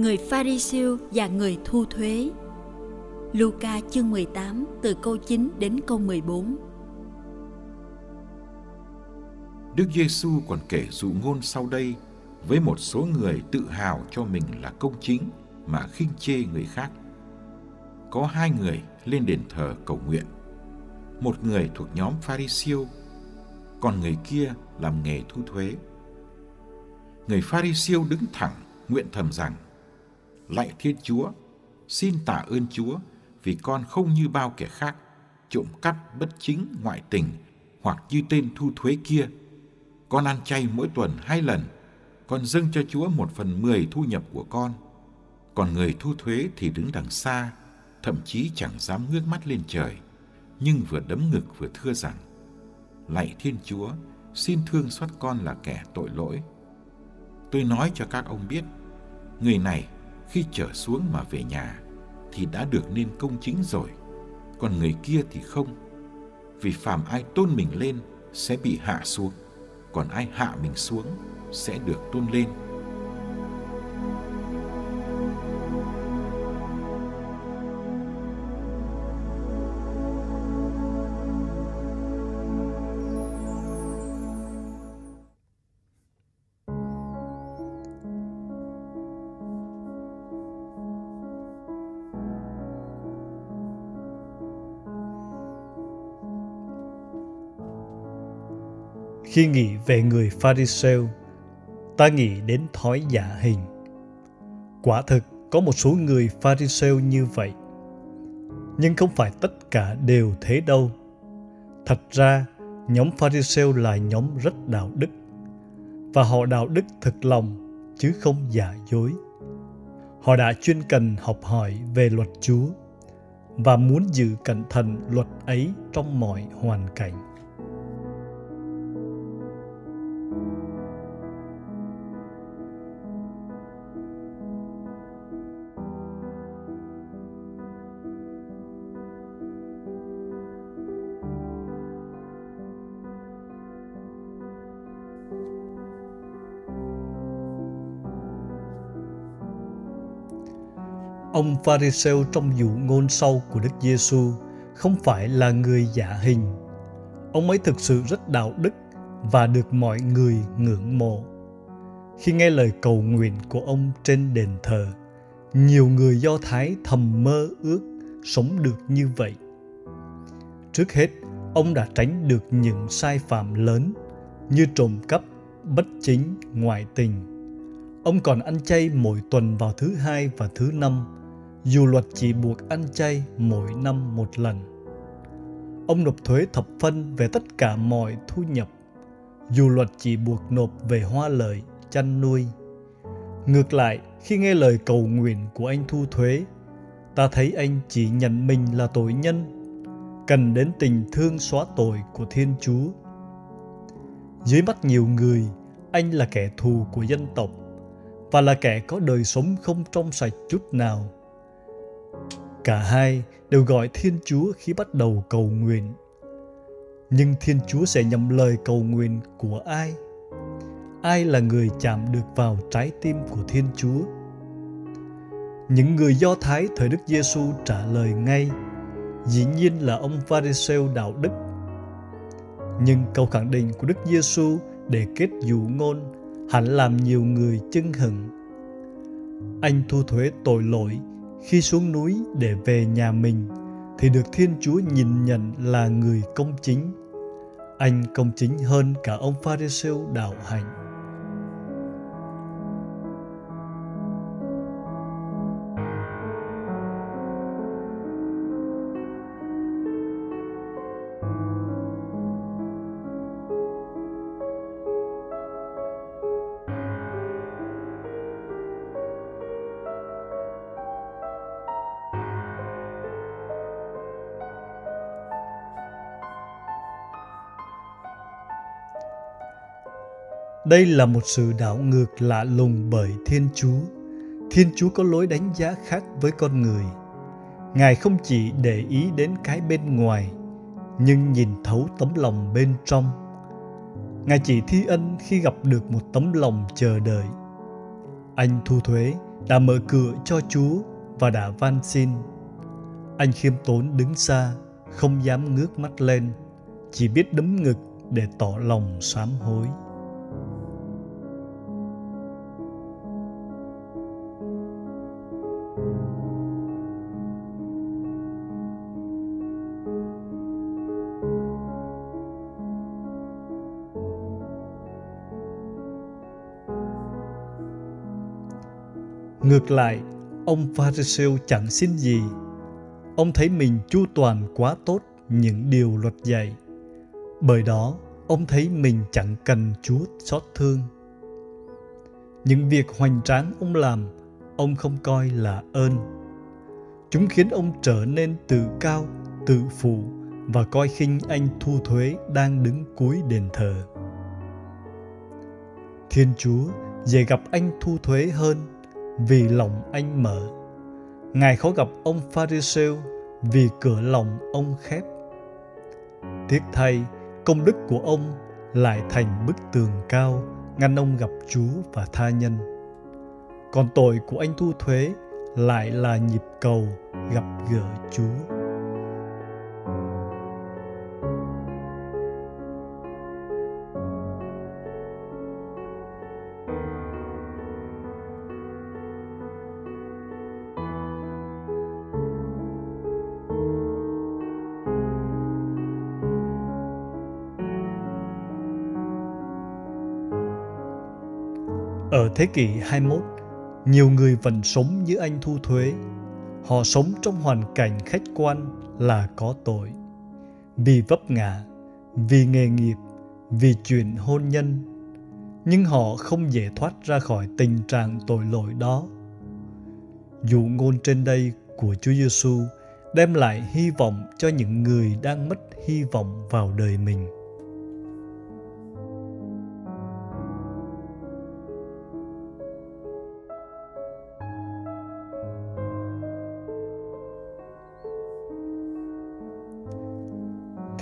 Người Pharisêu và người thu thuế. Luca chương 18 từ câu 9 đến câu 14. Đức Giêsu còn kể dụ ngôn sau đây với một số người tự hào cho mình là công chính mà khinh chê người khác. Có hai người lên đền thờ cầu nguyện. Một người thuộc nhóm Pharisêu, còn người kia làm nghề thu thuế. Người Pharisêu đứng thẳng nguyện thầm rằng lạy Thiên Chúa, xin tạ ơn Chúa vì con không như bao kẻ khác, trộm cắp bất chính ngoại tình hoặc như tên thu thuế kia. Con ăn chay mỗi tuần hai lần, con dâng cho Chúa một phần mười thu nhập của con. Còn người thu thuế thì đứng đằng xa, thậm chí chẳng dám ngước mắt lên trời, nhưng vừa đấm ngực vừa thưa rằng, Lạy Thiên Chúa, xin thương xót con là kẻ tội lỗi. Tôi nói cho các ông biết, người này khi trở xuống mà về nhà thì đã được nên công chính rồi, còn người kia thì không. Vì phàm ai tôn mình lên sẽ bị hạ xuống, còn ai hạ mình xuống sẽ được tôn lên. Khi nghĩ về người Pharisêu, ta nghĩ đến thói giả hình. Quả thực có một số người Pharisêu như vậy. Nhưng không phải tất cả đều thế đâu. Thật ra, nhóm Pharisêu là nhóm rất đạo đức và họ đạo đức thực lòng chứ không giả dối. Họ đã chuyên cần học hỏi về luật Chúa và muốn giữ cẩn thận luật ấy trong mọi hoàn cảnh. Ông Pharisêu trong dụ ngôn sau của Đức Giêsu không phải là người giả hình. Ông ấy thực sự rất đạo đức và được mọi người ngưỡng mộ. Khi nghe lời cầu nguyện của ông trên đền thờ, nhiều người Do Thái thầm mơ ước sống được như vậy. Trước hết, ông đã tránh được những sai phạm lớn như trộm cắp, bất chính, ngoại tình. Ông còn ăn chay mỗi tuần vào thứ hai và thứ năm dù luật chỉ buộc ăn chay mỗi năm một lần. Ông nộp thuế thập phân về tất cả mọi thu nhập, dù luật chỉ buộc nộp về hoa lợi, chăn nuôi. Ngược lại, khi nghe lời cầu nguyện của anh thu thuế, ta thấy anh chỉ nhận mình là tội nhân, cần đến tình thương xóa tội của Thiên Chúa. Dưới mắt nhiều người, anh là kẻ thù của dân tộc và là kẻ có đời sống không trong sạch chút nào Cả hai đều gọi Thiên Chúa khi bắt đầu cầu nguyện. Nhưng Thiên Chúa sẽ nhầm lời cầu nguyện của ai? Ai là người chạm được vào trái tim của Thiên Chúa? Những người Do Thái thời Đức Giêsu trả lời ngay, dĩ nhiên là ông Pharisêu đạo đức. Nhưng câu khẳng định của Đức Giêsu để kết dụ ngôn hẳn làm nhiều người chưng hừng. Anh thu thuế tội lỗi khi xuống núi để về nhà mình, thì được Thiên Chúa nhìn nhận là người công chính. Anh công chính hơn cả ông Pharisêu đạo hạnh. Đây là một sự đảo ngược lạ lùng bởi Thiên Chúa. Thiên Chúa có lối đánh giá khác với con người. Ngài không chỉ để ý đến cái bên ngoài, nhưng nhìn thấu tấm lòng bên trong. Ngài chỉ thi ân khi gặp được một tấm lòng chờ đợi. Anh thu thuế đã mở cửa cho Chúa và đã van xin. Anh khiêm tốn đứng xa, không dám ngước mắt lên, chỉ biết đấm ngực để tỏ lòng sám hối. Ngược lại, ông Pharisêu chẳng xin gì. Ông thấy mình chu toàn quá tốt những điều luật dạy. Bởi đó, ông thấy mình chẳng cần Chúa xót thương. Những việc hoành tráng ông làm, ông không coi là ơn. Chúng khiến ông trở nên tự cao, tự phụ và coi khinh anh thu thuế đang đứng cuối đền thờ. Thiên Chúa dễ gặp anh thu thuế hơn vì lòng anh mở. Ngài khó gặp ông Pharisêu vì cửa lòng ông khép. Tiếc thay, công đức của ông lại thành bức tường cao ngăn ông gặp Chúa và tha nhân. Còn tội của anh thu thuế lại là nhịp cầu gặp gỡ Chúa. Ở thế kỷ 21, nhiều người vẫn sống như anh thu thuế. Họ sống trong hoàn cảnh khách quan là có tội. Vì vấp ngã, vì nghề nghiệp, vì chuyện hôn nhân. Nhưng họ không dễ thoát ra khỏi tình trạng tội lỗi đó. Dụ ngôn trên đây của Chúa Giêsu đem lại hy vọng cho những người đang mất hy vọng vào đời mình.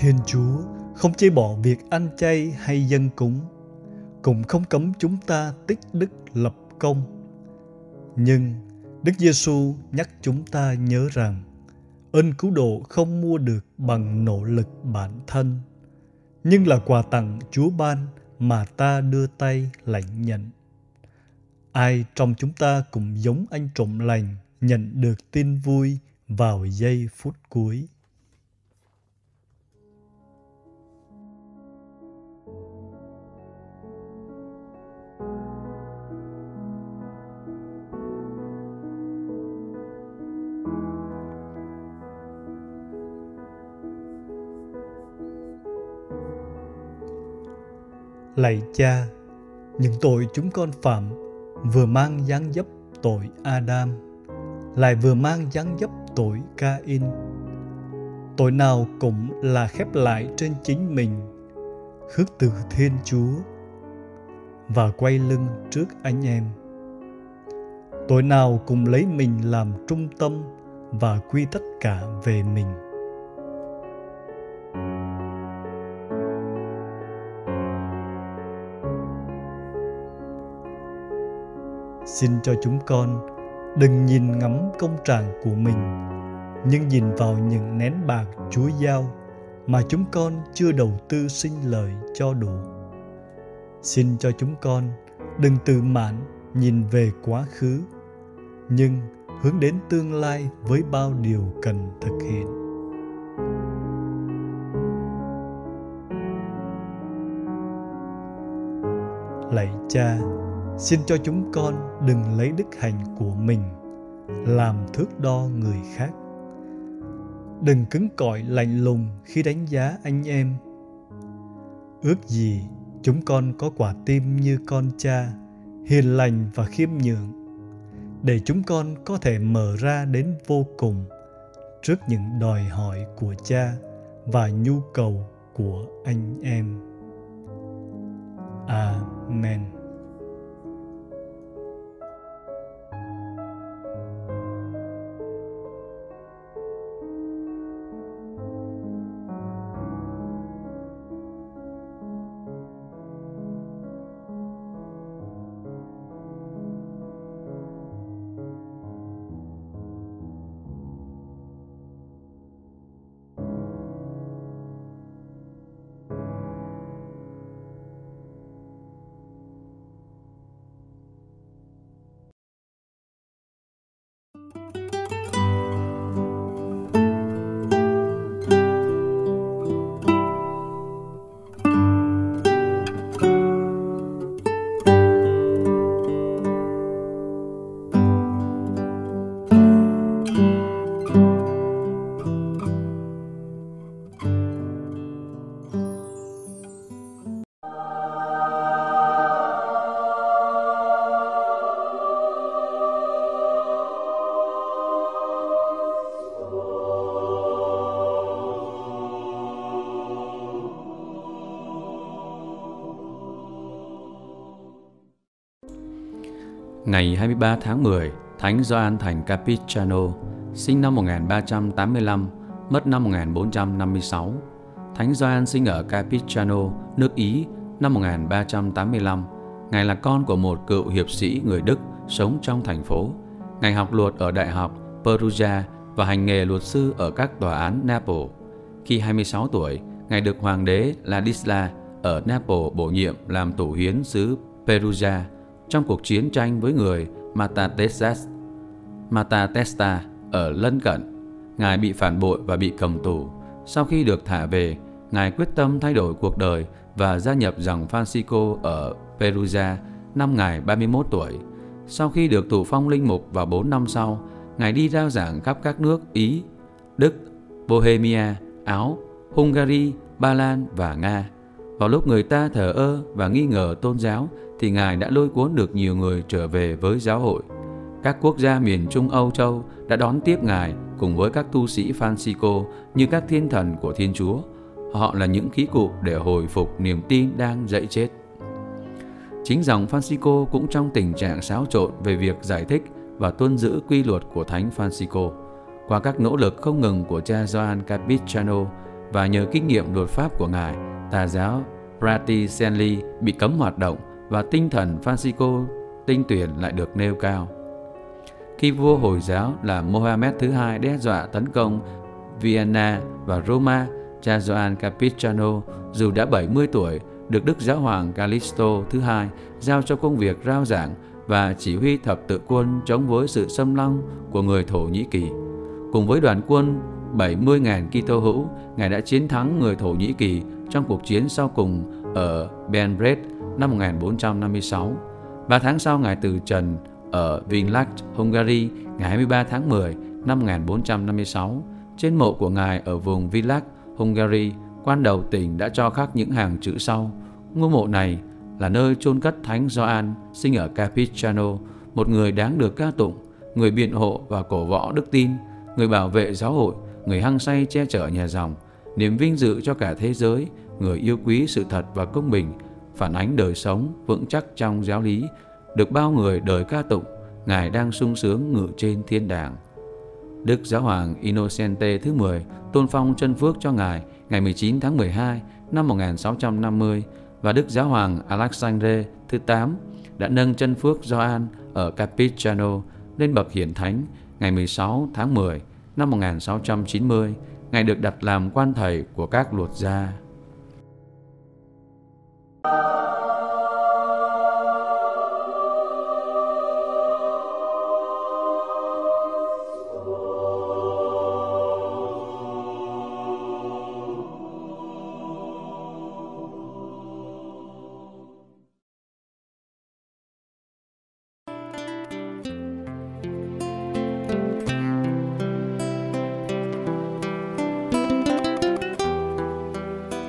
Thiên Chúa không chê bỏ việc ăn chay hay dân cúng, cũng không cấm chúng ta tích đức lập công. Nhưng Đức Giêsu nhắc chúng ta nhớ rằng ơn cứu độ không mua được bằng nỗ lực bản thân, nhưng là quà tặng Chúa ban mà ta đưa tay lãnh nhận. Ai trong chúng ta cũng giống anh trộm lành nhận được tin vui vào giây phút cuối. Lạy cha, những tội chúng con phạm vừa mang dáng dấp tội Adam, lại vừa mang dáng dấp tội Cain. Tội nào cũng là khép lại trên chính mình, khước từ Thiên Chúa và quay lưng trước anh em. Tội nào cũng lấy mình làm trung tâm và quy tất cả về mình xin cho chúng con đừng nhìn ngắm công trạng của mình, nhưng nhìn vào những nén bạc chúa giao mà chúng con chưa đầu tư sinh lợi cho đủ. Xin cho chúng con đừng tự mãn nhìn về quá khứ, nhưng hướng đến tương lai với bao điều cần thực hiện. Lạy cha xin cho chúng con đừng lấy đức hạnh của mình làm thước đo người khác. Đừng cứng cỏi lạnh lùng khi đánh giá anh em. Ước gì chúng con có quả tim như con cha, hiền lành và khiêm nhường, để chúng con có thể mở ra đến vô cùng trước những đòi hỏi của cha và nhu cầu của anh em. Amen. Ngày 23 tháng 10, Thánh Gioan thành Capistrano, sinh năm 1385, mất năm 1456. Thánh Gioan sinh ở Capistrano, nước Ý, năm 1385. Ngài là con của một cựu hiệp sĩ người Đức sống trong thành phố. Ngài học luật ở Đại học Perugia và hành nghề luật sư ở các tòa án Naples. Khi 26 tuổi, Ngài được Hoàng đế Ladisla ở Naples bổ nhiệm làm tổ hiến xứ Perugia trong cuộc chiến tranh với người Matatesas, Matatesta ở lân cận. Ngài bị phản bội và bị cầm tù. Sau khi được thả về, Ngài quyết tâm thay đổi cuộc đời và gia nhập dòng Francisco ở Perugia năm Ngài 31 tuổi. Sau khi được tù phong linh mục vào 4 năm sau, Ngài đi rao giảng khắp các nước Ý, Đức, Bohemia, Áo, Hungary, Ba Lan và Nga. Vào lúc người ta thờ ơ và nghi ngờ tôn giáo thì Ngài đã lôi cuốn được nhiều người trở về với giáo hội. Các quốc gia miền Trung Âu Châu đã đón tiếp Ngài cùng với các tu sĩ Francisco như các thiên thần của Thiên Chúa. Họ là những khí cụ để hồi phục niềm tin đang dậy chết. Chính dòng Francisco cũng trong tình trạng xáo trộn về việc giải thích và tuân giữ quy luật của Thánh Francisco. Qua các nỗ lực không ngừng của cha Joan Capistrano và nhờ kinh nghiệm luật pháp của Ngài, tà giáo Fraticelli bị cấm hoạt động và tinh thần Francisco tinh tuyển lại được nêu cao. Khi vua Hồi giáo là Mohammed thứ hai đe dọa tấn công Vienna và Roma, cha Gioan Capistrano dù đã 70 tuổi được Đức Giáo hoàng Callisto thứ hai giao cho công việc rao giảng và chỉ huy thập tự quân chống với sự xâm lăng của người Thổ Nhĩ Kỳ. Cùng với đoàn quân 70.000 Kitô hữu, Ngài đã chiến thắng người Thổ Nhĩ Kỳ trong cuộc chiến sau cùng ở Benbred năm 1456. Ba tháng sau, Ngài từ trần ở Vinlac, Hungary ngày 23 tháng 10 năm 1456. Trên mộ của Ngài ở vùng Vinlac, Hungary, quan đầu tỉnh đã cho khắc những hàng chữ sau. Ngôi mộ này là nơi chôn cất Thánh Gioan sinh ở Capistrano, một người đáng được ca tụng, người biện hộ và cổ võ đức tin, người bảo vệ giáo hội, người hăng say che chở nhà dòng, niềm vinh dự cho cả thế giới, người yêu quý sự thật và công bình, phản ánh đời sống vững chắc trong giáo lý, được bao người đời ca tụng, Ngài đang sung sướng ngự trên thiên đàng. Đức Giáo hoàng Innocente thứ 10 tôn phong chân phước cho Ngài ngày 19 tháng 12 năm 1650 và Đức Giáo hoàng Alexandre thứ 8 đã nâng chân phước Gioan ở Capistrano lên bậc hiển thánh ngày 16 tháng 10 năm 1690. Ngài được đặt làm quan thầy của các luật gia.